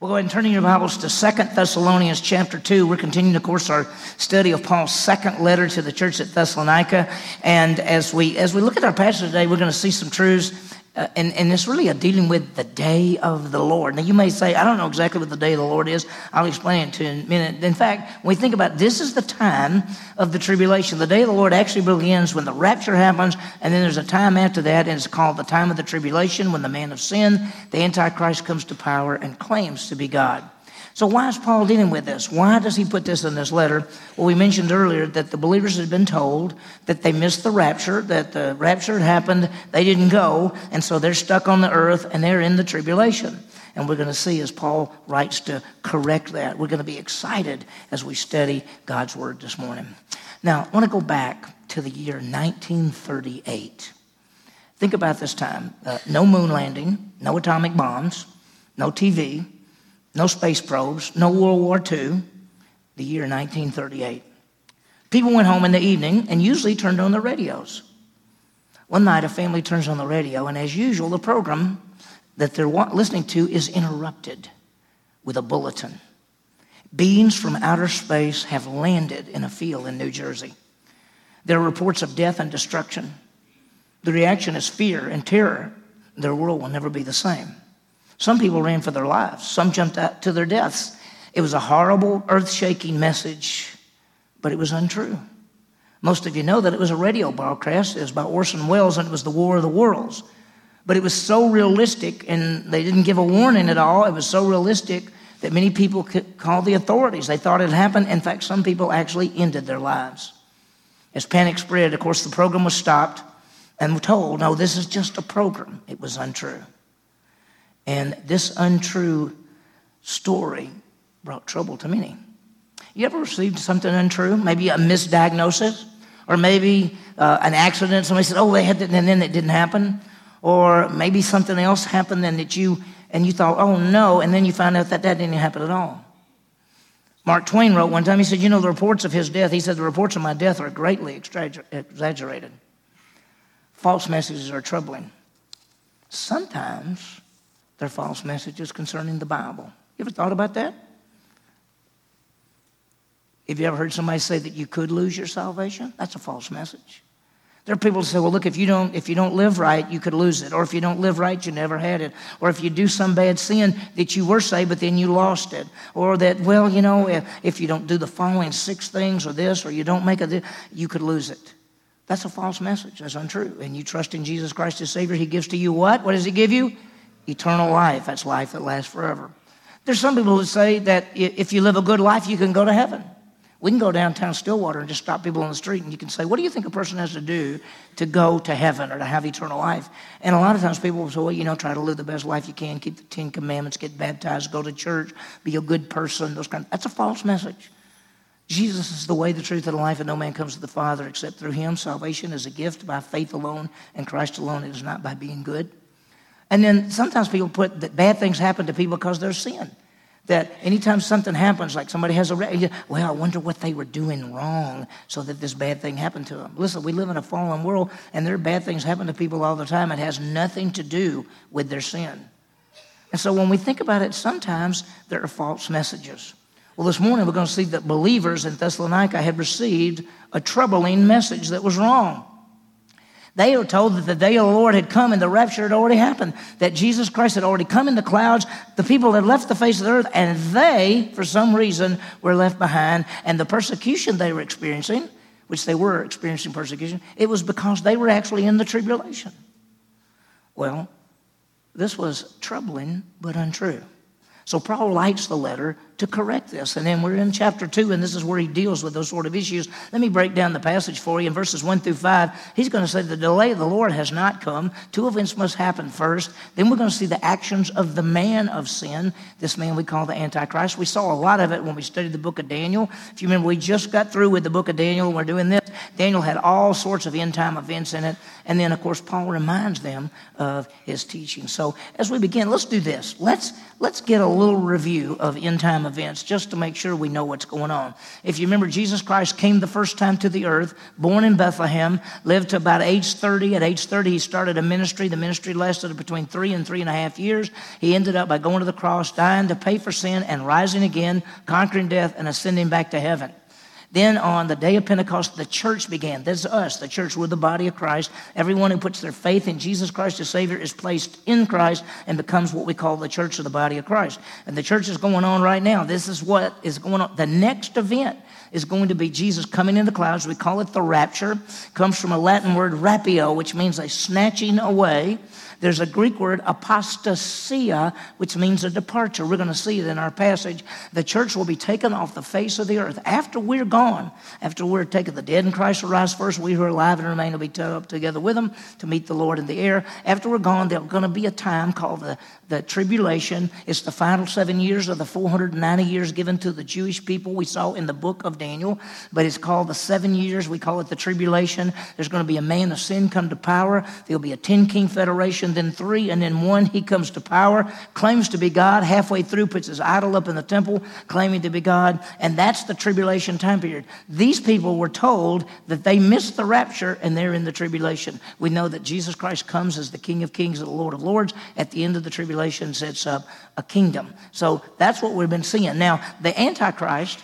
We'll go ahead and turn in your Bibles to Second Thessalonians chapter 2. We're continuing, of course, our study of Paul's second letter to the church at Thessalonica. And as we, as we look at our passage today, we're going to see some truths uh, and, and it's really a dealing with the day of the Lord. Now, you may say, I don't know exactly what the day of the Lord is. I'll explain it to you in a minute. In fact, when we think about it, this is the time of the tribulation. The day of the Lord actually begins when the rapture happens, and then there's a time after that, and it's called the time of the tribulation when the man of sin, the Antichrist, comes to power and claims to be God. So, why is Paul dealing with this? Why does he put this in this letter? Well, we mentioned earlier that the believers had been told that they missed the rapture, that the rapture had happened, they didn't go, and so they're stuck on the earth and they're in the tribulation. And we're going to see as Paul writes to correct that. We're going to be excited as we study God's Word this morning. Now, I want to go back to the year 1938. Think about this time uh, no moon landing, no atomic bombs, no TV no space probes, no World War II, the year 1938. People went home in the evening and usually turned on the radios. One night, a family turns on the radio, and as usual, the program that they're listening to is interrupted with a bulletin. Beings from outer space have landed in a field in New Jersey. There are reports of death and destruction. The reaction is fear and terror. Their world will never be the same. Some people ran for their lives, some jumped out to their deaths. It was a horrible, earth shaking message, but it was untrue. Most of you know that it was a radio broadcast. It was by Orson Welles, and it was the War of the Worlds. But it was so realistic, and they didn't give a warning at all. It was so realistic that many people called the authorities. They thought it happened. In fact, some people actually ended their lives. As panic spread, of course, the program was stopped and told, no, this is just a program. It was untrue. And this untrue story brought trouble to many. You ever received something untrue? Maybe a misdiagnosis? Or maybe uh, an accident. Somebody said, oh, they had it, and then it didn't happen. Or maybe something else happened and that you, and you thought, oh no, and then you found out that that didn't happen at all. Mark Twain wrote one time, he said, You know, the reports of his death, he said, the reports of my death are greatly exaggerated. False messages are troubling. Sometimes they're false messages concerning the Bible. You ever thought about that? Have you ever heard somebody say that you could lose your salvation? That's a false message. There are people who say, well, look, if you don't, if you don't live right, you could lose it. Or if you don't live right, you never had it. Or if you do some bad sin that you were saved, but then you lost it. Or that, well, you know, if, if you don't do the following six things or this, or you don't make it, you could lose it. That's a false message. That's untrue. And you trust in Jesus Christ as Savior, He gives to you what? What does He give you? Eternal life. That's life that lasts forever. There's some people who say that if you live a good life, you can go to heaven. We can go downtown Stillwater and just stop people on the street and you can say, What do you think a person has to do to go to heaven or to have eternal life? And a lot of times people will say, Well, you know, try to live the best life you can, keep the Ten Commandments, get baptized, go to church, be a good person, those kind of, That's a false message. Jesus is the way, the truth, and the life, and no man comes to the Father except through him. Salvation is a gift by faith alone and Christ alone. It is not by being good. And then sometimes people put that bad things happen to people because they're sin. That anytime something happens, like somebody has a, well, I wonder what they were doing wrong so that this bad thing happened to them. Listen, we live in a fallen world and there are bad things happen to people all the time. It has nothing to do with their sin. And so when we think about it, sometimes there are false messages. Well, this morning we're going to see that believers in Thessalonica had received a troubling message that was wrong. They were told that the day of the Lord had come and the rapture had already happened, that Jesus Christ had already come in the clouds. The people had left the face of the earth, and they, for some reason, were left behind. And the persecution they were experiencing, which they were experiencing persecution, it was because they were actually in the tribulation. Well, this was troubling but untrue. So Paul writes the letter to correct this. And then we're in chapter 2, and this is where he deals with those sort of issues. Let me break down the passage for you. In verses 1 through 5, he's going to say, The delay of the Lord has not come. Two events must happen first. Then we're going to see the actions of the man of sin, this man we call the Antichrist. We saw a lot of it when we studied the book of Daniel. If you remember, we just got through with the book of Daniel, we're doing this. Daniel had all sorts of end time events in it. And then, of course, Paul reminds them of his teaching. So as we begin, let's do this. Let's, let's get a little review of end time events just to make sure we know what's going on. If you remember, Jesus Christ came the first time to the earth, born in Bethlehem, lived to about age 30. At age 30, he started a ministry. The ministry lasted between three and three and a half years. He ended up by going to the cross, dying to pay for sin, and rising again, conquering death, and ascending back to heaven. Then on the day of Pentecost, the church began. This is us, the church. We're the body of Christ. Everyone who puts their faith in Jesus Christ as Savior is placed in Christ and becomes what we call the church of the body of Christ. And the church is going on right now. This is what is going on. The next event is going to be Jesus coming in the clouds. We call it the rapture. Comes from a Latin word rapio, which means a snatching away. There's a Greek word, apostasia, which means a departure. We're going to see it in our passage. The church will be taken off the face of the earth after we're gone, after we're taken. The dead in Christ will rise first. We who are alive and remain will be taken up together with them to meet the Lord in the air. After we're gone, there's going to be a time called the, the tribulation. It's the final seven years of the 490 years given to the Jewish people we saw in the book of Daniel, but it's called the seven years. We call it the tribulation. There's going to be a man of sin come to power. There'll be a 10 king federation then three, and then one, he comes to power, claims to be God, halfway through puts his idol up in the temple, claiming to be God, and that's the tribulation time period. These people were told that they missed the rapture and they're in the tribulation. We know that Jesus Christ comes as the King of Kings and the Lord of Lords. At the end of the tribulation, sets up a kingdom. So that's what we've been seeing. Now, the Antichrist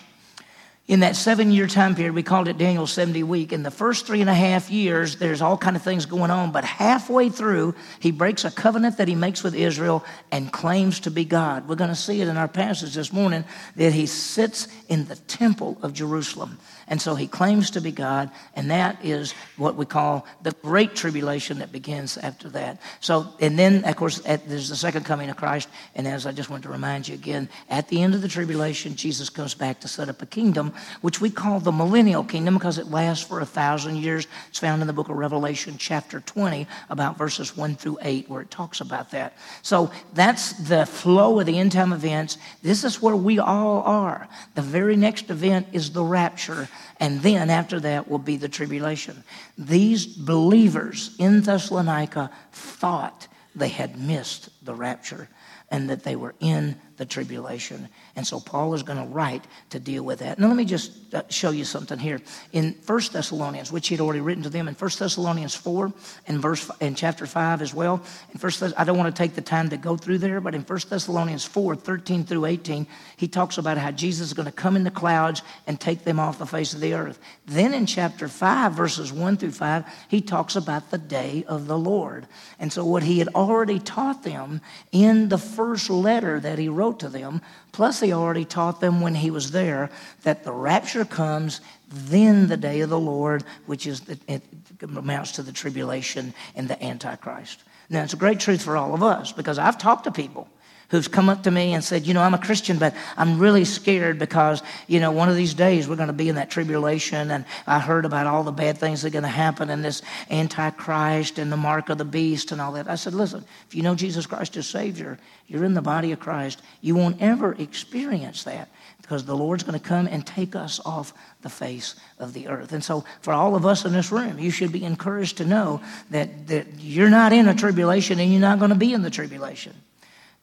in that seven year time period we called it daniel's 70 week in the first three and a half years there's all kind of things going on but halfway through he breaks a covenant that he makes with israel and claims to be god we're going to see it in our passage this morning that he sits in the temple of jerusalem and so he claims to be God, and that is what we call the great tribulation that begins after that. So, and then, of course, at, there's the second coming of Christ. And as I just want to remind you again, at the end of the tribulation, Jesus comes back to set up a kingdom, which we call the millennial kingdom because it lasts for a thousand years. It's found in the book of Revelation, chapter 20, about verses 1 through 8, where it talks about that. So that's the flow of the end time events. This is where we all are. The very next event is the rapture and then after that will be the tribulation. These believers in Thessalonica thought they had missed the rapture and that they were in the tribulation. And so Paul is going to write to deal with that. Now, let me just uh, show you something here. In 1 Thessalonians, which he had already written to them, in 1 Thessalonians 4 and verse in chapter 5 as well. In First, I don't want to take the time to go through there, but in 1 Thessalonians 4, 13 through 18, he talks about how Jesus is going to come in the clouds and take them off the face of the earth. Then in chapter 5, verses 1 through 5, he talks about the day of the Lord. And so what he had already taught them in the first letter that he wrote wrote to them. Plus, he already taught them when he was there that the rapture comes, then the day of the Lord, which is the, it amounts to the tribulation and the Antichrist. Now, it's a great truth for all of us because I've talked to people who's come up to me and said, You know, I'm a Christian, but I'm really scared because, you know, one of these days we're going to be in that tribulation. And I heard about all the bad things that are going to happen and this Antichrist and the mark of the beast and all that. I said, Listen, if you know Jesus Christ as Savior, you're in the body of Christ, you won't ever experience that because the Lord's going to come and take us off the face of the earth. And so, for all of us in this room, you should be encouraged to know that, that you're not in a tribulation and you're not going to be in the tribulation.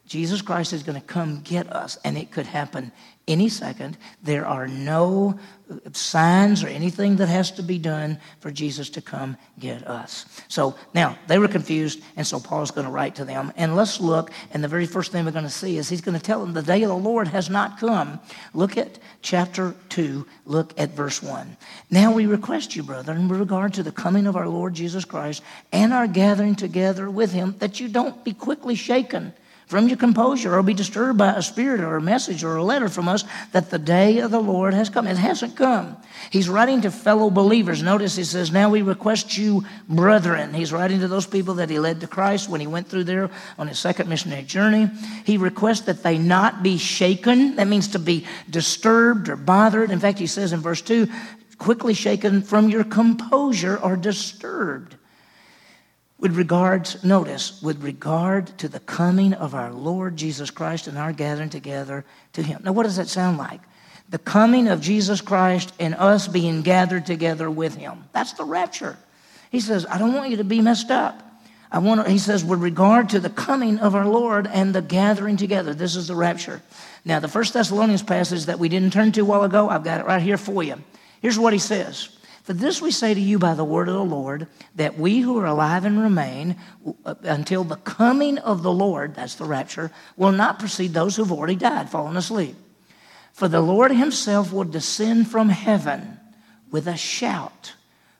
Jesus Christ is going to come get us, and it could happen any second. There are no uh, signs or anything that has to be done for Jesus to come get us. So now they were confused, and so Paul's going to write to them. And let's look, and the very first thing we're going to see is he's going to tell them the day of the Lord has not come. Look at chapter 2, look at verse 1. Now we request you, brethren, with regard to the coming of our Lord Jesus Christ and our gathering together with him, that you don't be quickly shaken from your composure or be disturbed by a spirit or a message or a letter from us that the day of the Lord has come. It hasn't come. He's writing to fellow believers. Notice he says, Now we request you, brethren. He's writing to those people that he led to Christ when he went through there on his second missionary journey. He requests that they not be shaken. That means to be disturbed or bothered. In fact, he says in verse 2, quickly shaken from your composure or disturbed. With regards, notice, with regard to the coming of our Lord Jesus Christ and our gathering together to Him. Now, what does that sound like? The coming of Jesus Christ and us being gathered together with Him. That's the rapture. He says, I don't want you to be messed up. I want to, he says, with regard to the coming of our Lord and the gathering together. This is the rapture. Now, the First Thessalonians passage that we didn't turn to a while ago, I've got it right here for you. Here's what he says. For this we say to you by the word of the Lord, that we who are alive and remain uh, until the coming of the Lord, that's the rapture, will not precede those who've already died, fallen asleep. For the Lord himself will descend from heaven with a shout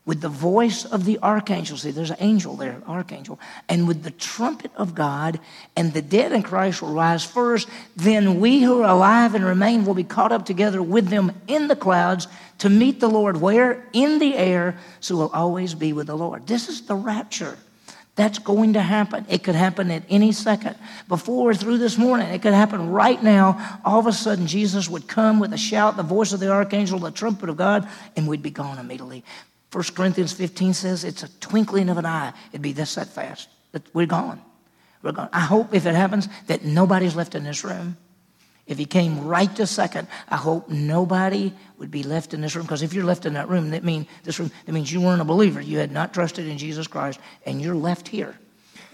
with the voice of the archangel. See, there's an angel there, archangel. And with the trumpet of God, and the dead in Christ will rise first. Then we who are alive and remain will be caught up together with them in the clouds to meet the Lord. Where? In the air. So we'll always be with the Lord. This is the rapture. That's going to happen. It could happen at any second. Before or through this morning, it could happen right now. All of a sudden, Jesus would come with a shout, the voice of the archangel, the trumpet of God, and we'd be gone immediately. 1 Corinthians 15 says it's a twinkling of an eye. It'd be this that fast. That we're gone. We're gone. I hope if it happens that nobody's left in this room. If he came right this second, I hope nobody would be left in this room. Because if you're left in that room, that mean this room that means you weren't a believer. You had not trusted in Jesus Christ, and you're left here.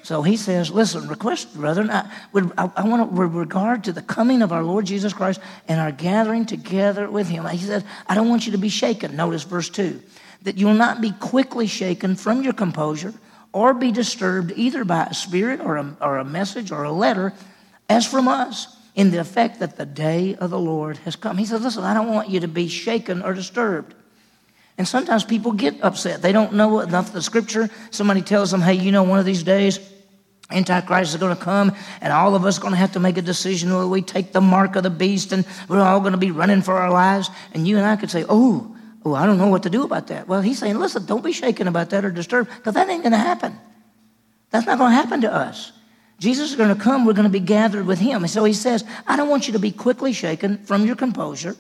So he says, listen, request, brethren, I, I, I want to, with regard to the coming of our Lord Jesus Christ and our gathering together with him. He said, I don't want you to be shaken. Notice verse 2 that you'll not be quickly shaken from your composure or be disturbed either by a spirit or a, or a message or a letter as from us in the effect that the day of the Lord has come. He says, Listen, I don't want you to be shaken or disturbed. And sometimes people get upset. They don't know enough of the scripture. Somebody tells them, hey, you know, one of these days, Antichrist is going to come, and all of us are going to have to make a decision whether we take the mark of the beast, and we're all going to be running for our lives. And you and I could say, oh, Oh, I don't know what to do about that. Well, he's saying, listen, don't be shaken about that or disturbed because that ain't going to happen. That's not going to happen to us. Jesus is going to come. We're going to be gathered with him. And so he says, I don't want you to be quickly shaken from your composure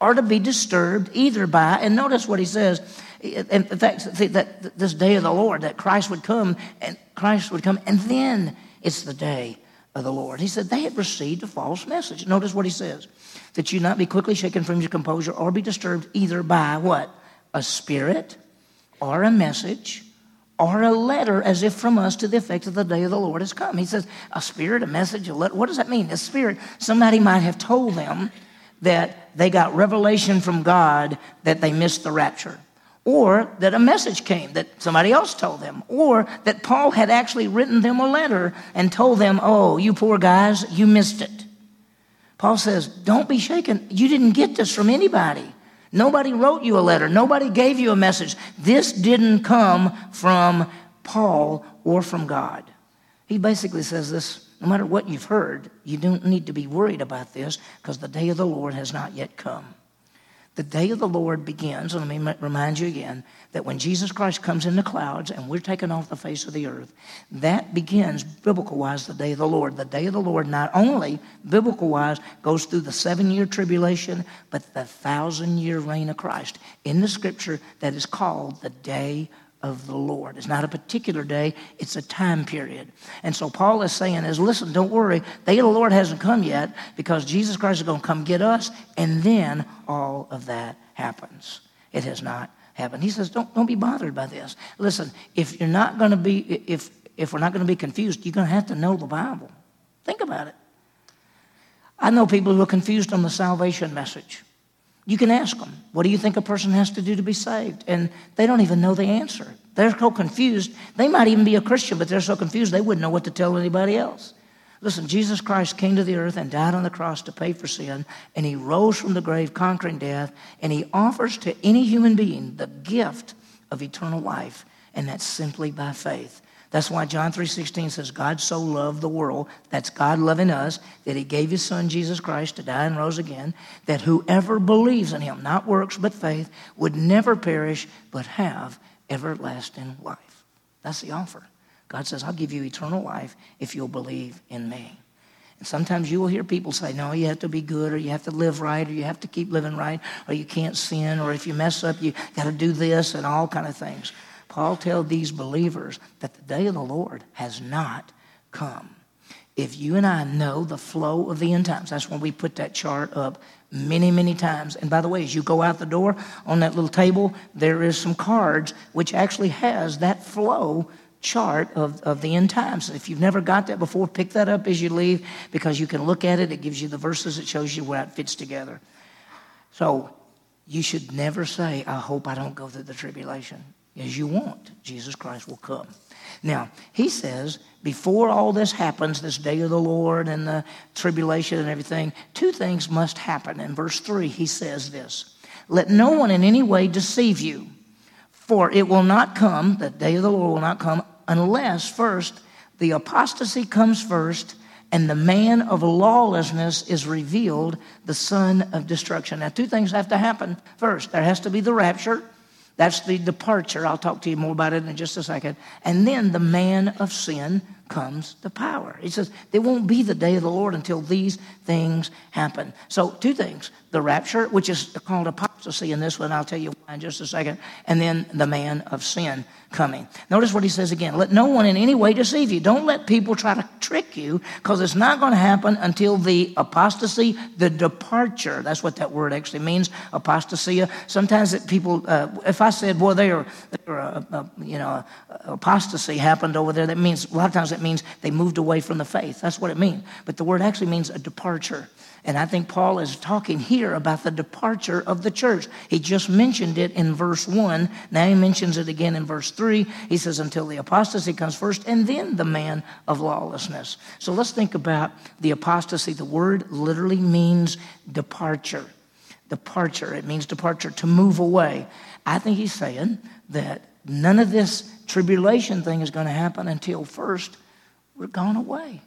or to be disturbed either by, and notice what he says. In fact, that this day of the Lord, that Christ would come and Christ would come, and then it's the day of the Lord. He said they had received a false message. Notice what he says that you not be quickly shaken from your composure or be disturbed either by what? A spirit or a message or a letter as if from us to the effect that the day of the Lord has come. He says, a spirit, a message, a letter. What does that mean? A spirit, somebody might have told them that they got revelation from God that they missed the rapture. Or that a message came that somebody else told them. Or that Paul had actually written them a letter and told them, oh, you poor guys, you missed it. Paul says, Don't be shaken. You didn't get this from anybody. Nobody wrote you a letter. Nobody gave you a message. This didn't come from Paul or from God. He basically says this no matter what you've heard, you don't need to be worried about this because the day of the Lord has not yet come. The day of the Lord begins, and let me remind you again that when Jesus Christ comes in the clouds and we're taken off the face of the earth, that begins, biblical wise, the day of the Lord. The day of the Lord, not only biblical wise, goes through the seven year tribulation, but the thousand year reign of Christ. In the scripture, that is called the day of the Lord. It's not a particular day, it's a time period. And so Paul is saying is listen, don't worry, the day of the Lord hasn't come yet because Jesus Christ is going to come get us, and then all of that happens. It has not happened. He says, don't, don't be bothered by this. Listen, if you're not going to be, if if we're not going to be confused, you're going to have to know the Bible. Think about it. I know people who are confused on the salvation message. You can ask them, what do you think a person has to do to be saved? And they don't even know the answer. They're so confused. They might even be a Christian, but they're so confused they wouldn't know what to tell anybody else. Listen, Jesus Christ came to the earth and died on the cross to pay for sin, and he rose from the grave, conquering death, and he offers to any human being the gift of eternal life, and that's simply by faith. That's why John 3:16 says God so loved the world, that's God loving us, that he gave his son Jesus Christ to die and rose again, that whoever believes in him, not works but faith, would never perish but have everlasting life. That's the offer. God says, I'll give you eternal life if you'll believe in me. And sometimes you will hear people say, no, you have to be good, or you have to live right, or you have to keep living right, or you can't sin, or if you mess up, you got to do this, and all kind of things. Paul tells these believers that the day of the Lord has not come. If you and I know the flow of the end times, that's when we put that chart up many, many times. And by the way, as you go out the door on that little table, there is some cards which actually has that flow chart of, of the end times. If you've never got that before, pick that up as you leave because you can look at it. It gives you the verses, it shows you where it fits together. So you should never say, I hope I don't go through the tribulation. As you won't. Jesus Christ will come. Now, he says, before all this happens, this day of the Lord and the tribulation and everything, two things must happen. In verse 3, he says this Let no one in any way deceive you, for it will not come, the day of the Lord will not come, unless first the apostasy comes first and the man of lawlessness is revealed, the son of destruction. Now, two things have to happen. First, there has to be the rapture. That's the departure. I'll talk to you more about it in just a second. And then the man of sin comes to power. He says, there won't be the day of the Lord until these things happen. So, two things the rapture, which is called apostasy in this one, I'll tell you why in just a second, and then the man of sin coming. Notice what he says again let no one in any way deceive you. Don't let people try to trick you because it's not going to happen until the apostasy, the departure. That's what that word actually means, apostasia. Sometimes it, people, uh, if I said, boy, they are, they are uh, uh, you know, apostasy happened over there, that means, a lot of times it means they moved away from the faith. That's what it means. But the word actually means a departure. And I think Paul is talking here about the departure of the church. He just mentioned it in verse 1. Now he mentions it again in verse 3. He says, until the apostasy comes first, and then the man of lawlessness. So let's think about the apostasy. The word literally means departure. Departure. It means departure, to move away. I think he's saying that none of this tribulation thing is going to happen until first we're gone away.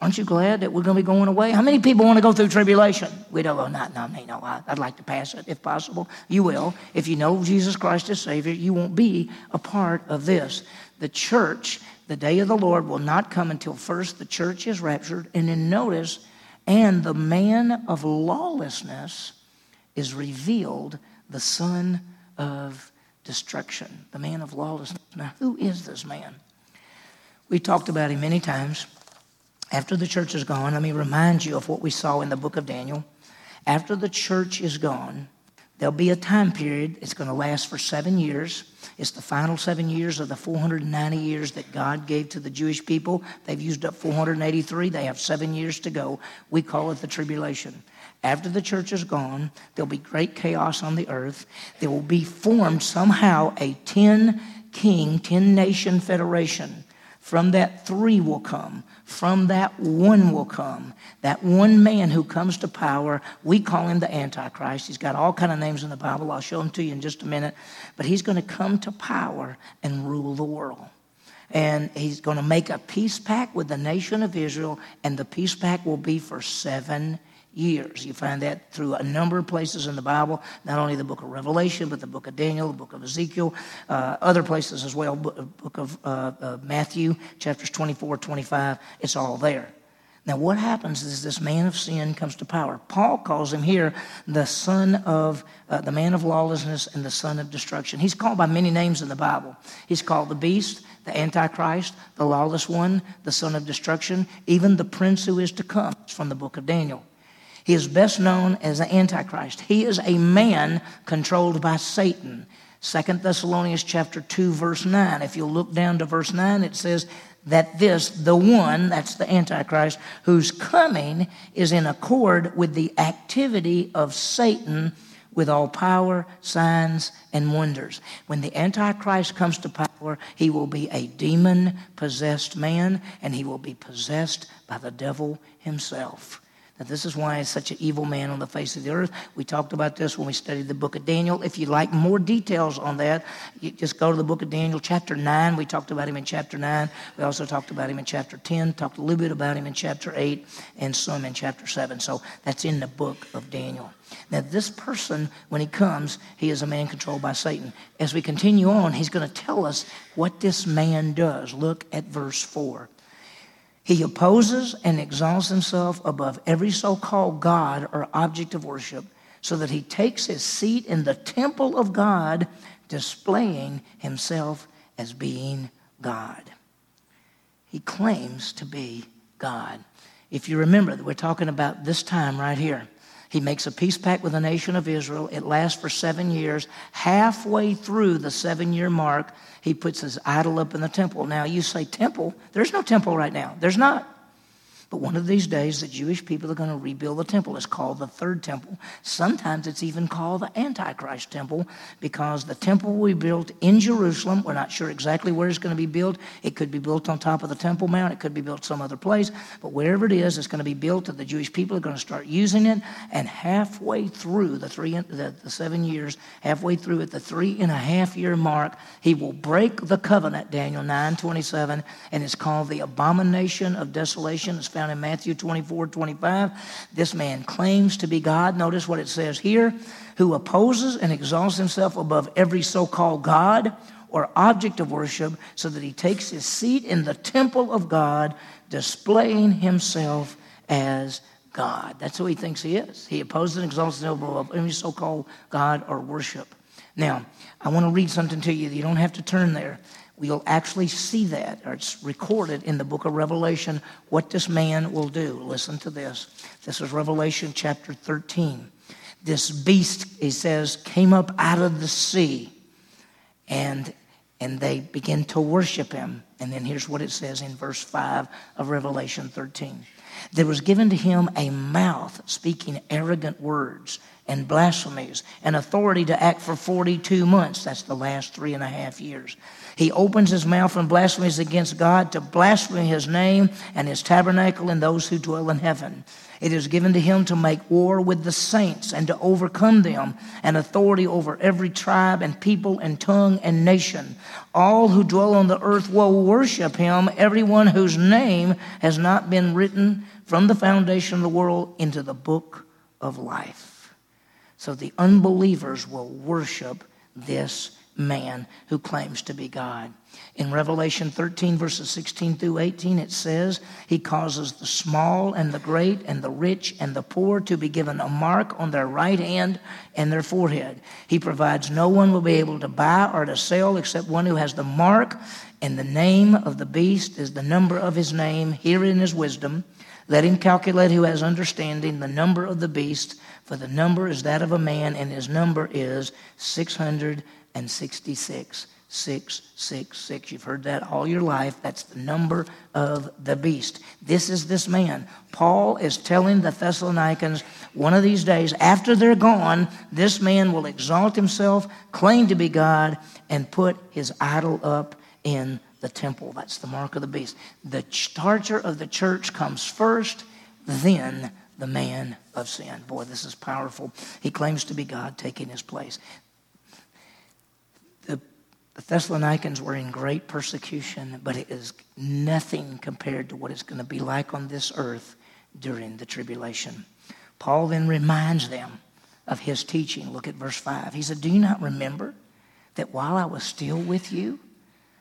Aren't you glad that we're going to be going away? How many people want to go through tribulation? We don't go, not, no, no, no. I'd like to pass it if possible. You will. If you know Jesus Christ as Savior, you won't be a part of this. The church, the day of the Lord, will not come until first the church is raptured. And then notice, and the man of lawlessness is revealed, the son of destruction. The man of lawlessness. Now, who is this man? We talked about him many times. After the church is gone, let me remind you of what we saw in the book of Daniel. After the church is gone, there'll be a time period. It's going to last for seven years. It's the final seven years of the 490 years that God gave to the Jewish people. They've used up 483. They have seven years to go. We call it the tribulation. After the church is gone, there'll be great chaos on the earth. There will be formed somehow a 10 king, 10 nation federation. From that, three will come. From that, one will come. That one man who comes to power, we call him the Antichrist. He's got all kind of names in the Bible. I'll show them to you in just a minute. But he's going to come to power and rule the world. And he's going to make a peace pact with the nation of Israel, and the peace pact will be for seven years. You find that through a number of places in the Bible, not only the book of Revelation, but the book of Daniel, the book of Ezekiel, uh, other places as well, book of uh, uh, Matthew, chapters 24, 25, it's all there. Now, what happens is this man of sin comes to power. Paul calls him here the son of, uh, the man of lawlessness and the son of destruction. He's called by many names in the Bible. He's called the beast, the Antichrist, the lawless one, the son of destruction, even the prince who is to come. It's from the book of Daniel. He is best known as the Antichrist. He is a man controlled by Satan. Second Thessalonians chapter 2 verse 9. If you look down to verse 9 it says that this the one that's the antichrist whose coming is in accord with the activity of Satan with all power, signs, and wonders. When the Antichrist comes to power, he will be a demon possessed man and he will be possessed by the devil himself. Now, this is why he's such an evil man on the face of the earth. We talked about this when we studied the book of Daniel. If you'd like more details on that, you just go to the book of Daniel, chapter 9. We talked about him in chapter 9. We also talked about him in chapter 10, talked a little bit about him in chapter 8, and some in chapter 7. So that's in the book of Daniel. Now, this person, when he comes, he is a man controlled by Satan. As we continue on, he's going to tell us what this man does. Look at verse 4. He opposes and exalts himself above every so called God or object of worship, so that he takes his seat in the temple of God, displaying himself as being God. He claims to be God. If you remember we're talking about this time right here, He makes a peace pact with the nation of Israel. It lasts for seven years. Halfway through the seven year mark, he puts his idol up in the temple. Now, you say temple. There's no temple right now. There's not. But one of these days, the Jewish people are going to rebuild the temple. It's called the third temple. Sometimes it's even called the Antichrist temple because the temple we built in Jerusalem, we're not sure exactly where it's going to be built. It could be built on top of the Temple Mount, it could be built some other place. But wherever it is, it's going to be built, and the Jewish people are going to start using it. And halfway through the, three, the, the seven years, halfway through at the three and a half year mark, he will break the covenant, Daniel 9 27, and it's called the abomination of desolation. It's found in Matthew 24, 25. This man claims to be God. Notice what it says here who opposes and exalts himself above every so called God or object of worship, so that he takes his seat in the temple of God, displaying himself as God. That's who he thinks he is. He opposes and exalts himself above every so called God or worship. Now, I want to read something to you. You don't have to turn there we'll actually see that, or it's recorded in the book of Revelation, what this man will do. Listen to this. This is Revelation chapter 13. This beast, he says, came up out of the sea, and, and they begin to worship him. And then here's what it says in verse 5 of Revelation 13. There was given to him a mouth speaking arrogant words and blasphemies, and authority to act for 42 months. That's the last three and a half years. He opens his mouth and blasphemies against God to blaspheme his name and his tabernacle and those who dwell in heaven. It is given to him to make war with the saints and to overcome them, and authority over every tribe and people and tongue and nation. All who dwell on the earth will worship him, everyone whose name has not been written from the foundation of the world into the book of life. So the unbelievers will worship this man who claims to be God. In Revelation 13, verses 16 through 18, it says, He causes the small and the great and the rich and the poor to be given a mark on their right hand and their forehead. He provides no one will be able to buy or to sell except one who has the mark, and the name of the beast is the number of his name. Herein is wisdom. Let him calculate who has understanding the number of the beast, for the number is that of a man, and his number is 600 and 66. 666. You've heard that all your life. That's the number of the beast. This is this man. Paul is telling the Thessalonians one of these days, after they're gone, this man will exalt himself, claim to be God, and put his idol up in the temple. That's the mark of the beast. The starter of the church comes first, then the man of sin. Boy, this is powerful. He claims to be God taking his place. The Thessalonians were in great persecution, but it is nothing compared to what it's going to be like on this earth during the tribulation. Paul then reminds them of his teaching. Look at verse 5. He said, Do you not remember that while I was still with you,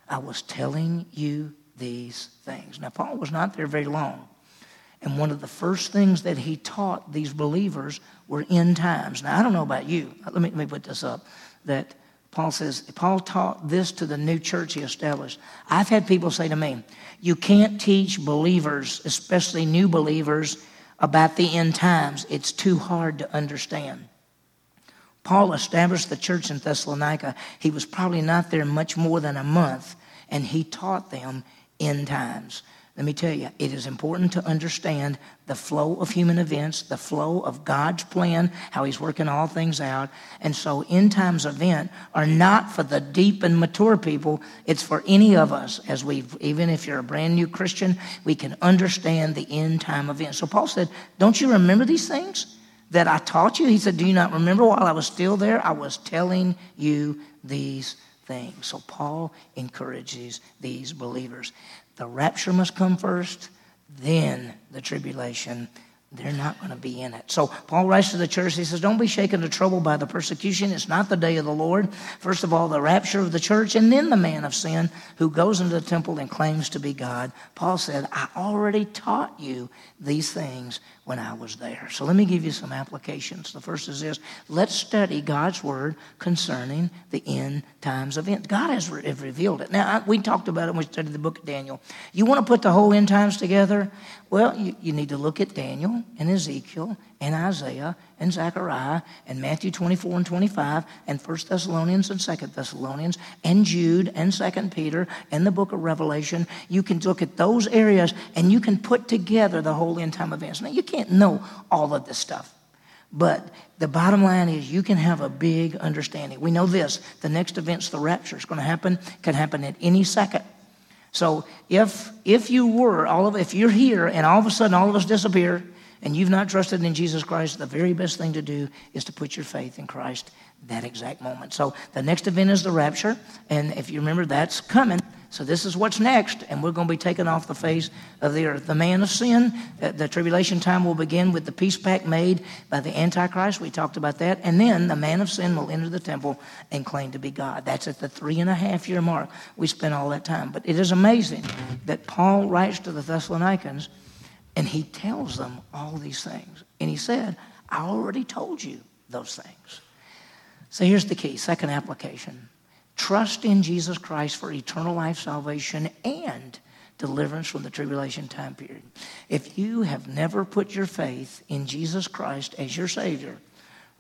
I was telling you these things? Now, Paul was not there very long. And one of the first things that he taught these believers were end times. Now, I don't know about you. Let me, let me put this up that Paul says, Paul taught this to the new church he established. I've had people say to me, you can't teach believers, especially new believers, about the end times. It's too hard to understand. Paul established the church in Thessalonica. He was probably not there much more than a month, and he taught them end times. Let me tell you, it is important to understand the flow of human events, the flow of God's plan, how He's working all things out. And so, end times event are not for the deep and mature people. It's for any of us. As we, even if you're a brand new Christian, we can understand the end time event. So Paul said, "Don't you remember these things that I taught you?" He said, "Do you not remember while I was still there? I was telling you these." Things. So Paul encourages these believers. The rapture must come first, then the tribulation. They're not going to be in it. So Paul writes to the church, he says, Don't be shaken to trouble by the persecution. It's not the day of the Lord. First of all, the rapture of the church, and then the man of sin who goes into the temple and claims to be God. Paul said, I already taught you these things when I was there. So let me give you some applications. The first is this let's study God's word concerning the end times event. God has re- revealed it. Now, I, we talked about it when we studied the book of Daniel. You want to put the whole end times together? Well, you, you need to look at Daniel And Ezekiel and Isaiah and Zechariah and Matthew 24 and 25 and 1 Thessalonians and 2 Thessalonians and Jude and 2 Peter and the book of Revelation. You can look at those areas and you can put together the whole end time events. Now, you can't know all of this stuff. But the bottom line is you can have a big understanding. We know this the next event's the rapture. It's going to happen, can happen at any second. So if if you were all of if you're here and all of a sudden all of us disappear and you've not trusted in Jesus Christ, the very best thing to do is to put your faith in Christ that exact moment. So the next event is the rapture, and if you remember, that's coming. So this is what's next, and we're going to be taken off the face of the earth. The man of sin, uh, the tribulation time will begin with the peace pact made by the Antichrist. We talked about that. And then the man of sin will enter the temple and claim to be God. That's at the three and a half year mark. We spent all that time. But it is amazing that Paul writes to the Thessalonians and he tells them all these things. And he said, I already told you those things. So here's the key second application trust in Jesus Christ for eternal life salvation and deliverance from the tribulation time period. If you have never put your faith in Jesus Christ as your Savior,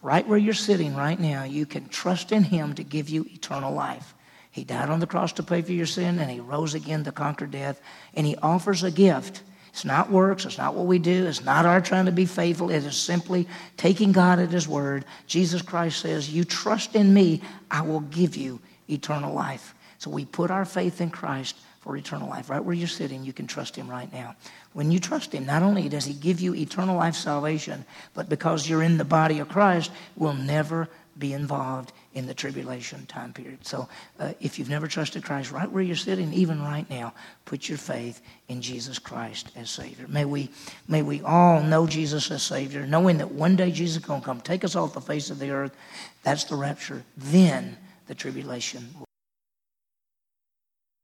right where you're sitting right now, you can trust in Him to give you eternal life. He died on the cross to pay for your sin, and He rose again to conquer death, and He offers a gift. It's not works. It's not what we do. It's not our trying to be faithful. It is simply taking God at His word. Jesus Christ says, You trust in me, I will give you eternal life. So we put our faith in Christ for eternal life. Right where you're sitting, you can trust Him right now. When you trust Him, not only does He give you eternal life salvation, but because you're in the body of Christ, we'll never be involved in the tribulation time period. So uh, if you've never trusted Christ, right where you're sitting, even right now, put your faith in Jesus Christ as Savior. May we, may we all know Jesus as Savior, knowing that one day Jesus is going to come take us off the face of the earth. That's the rapture. Then the tribulation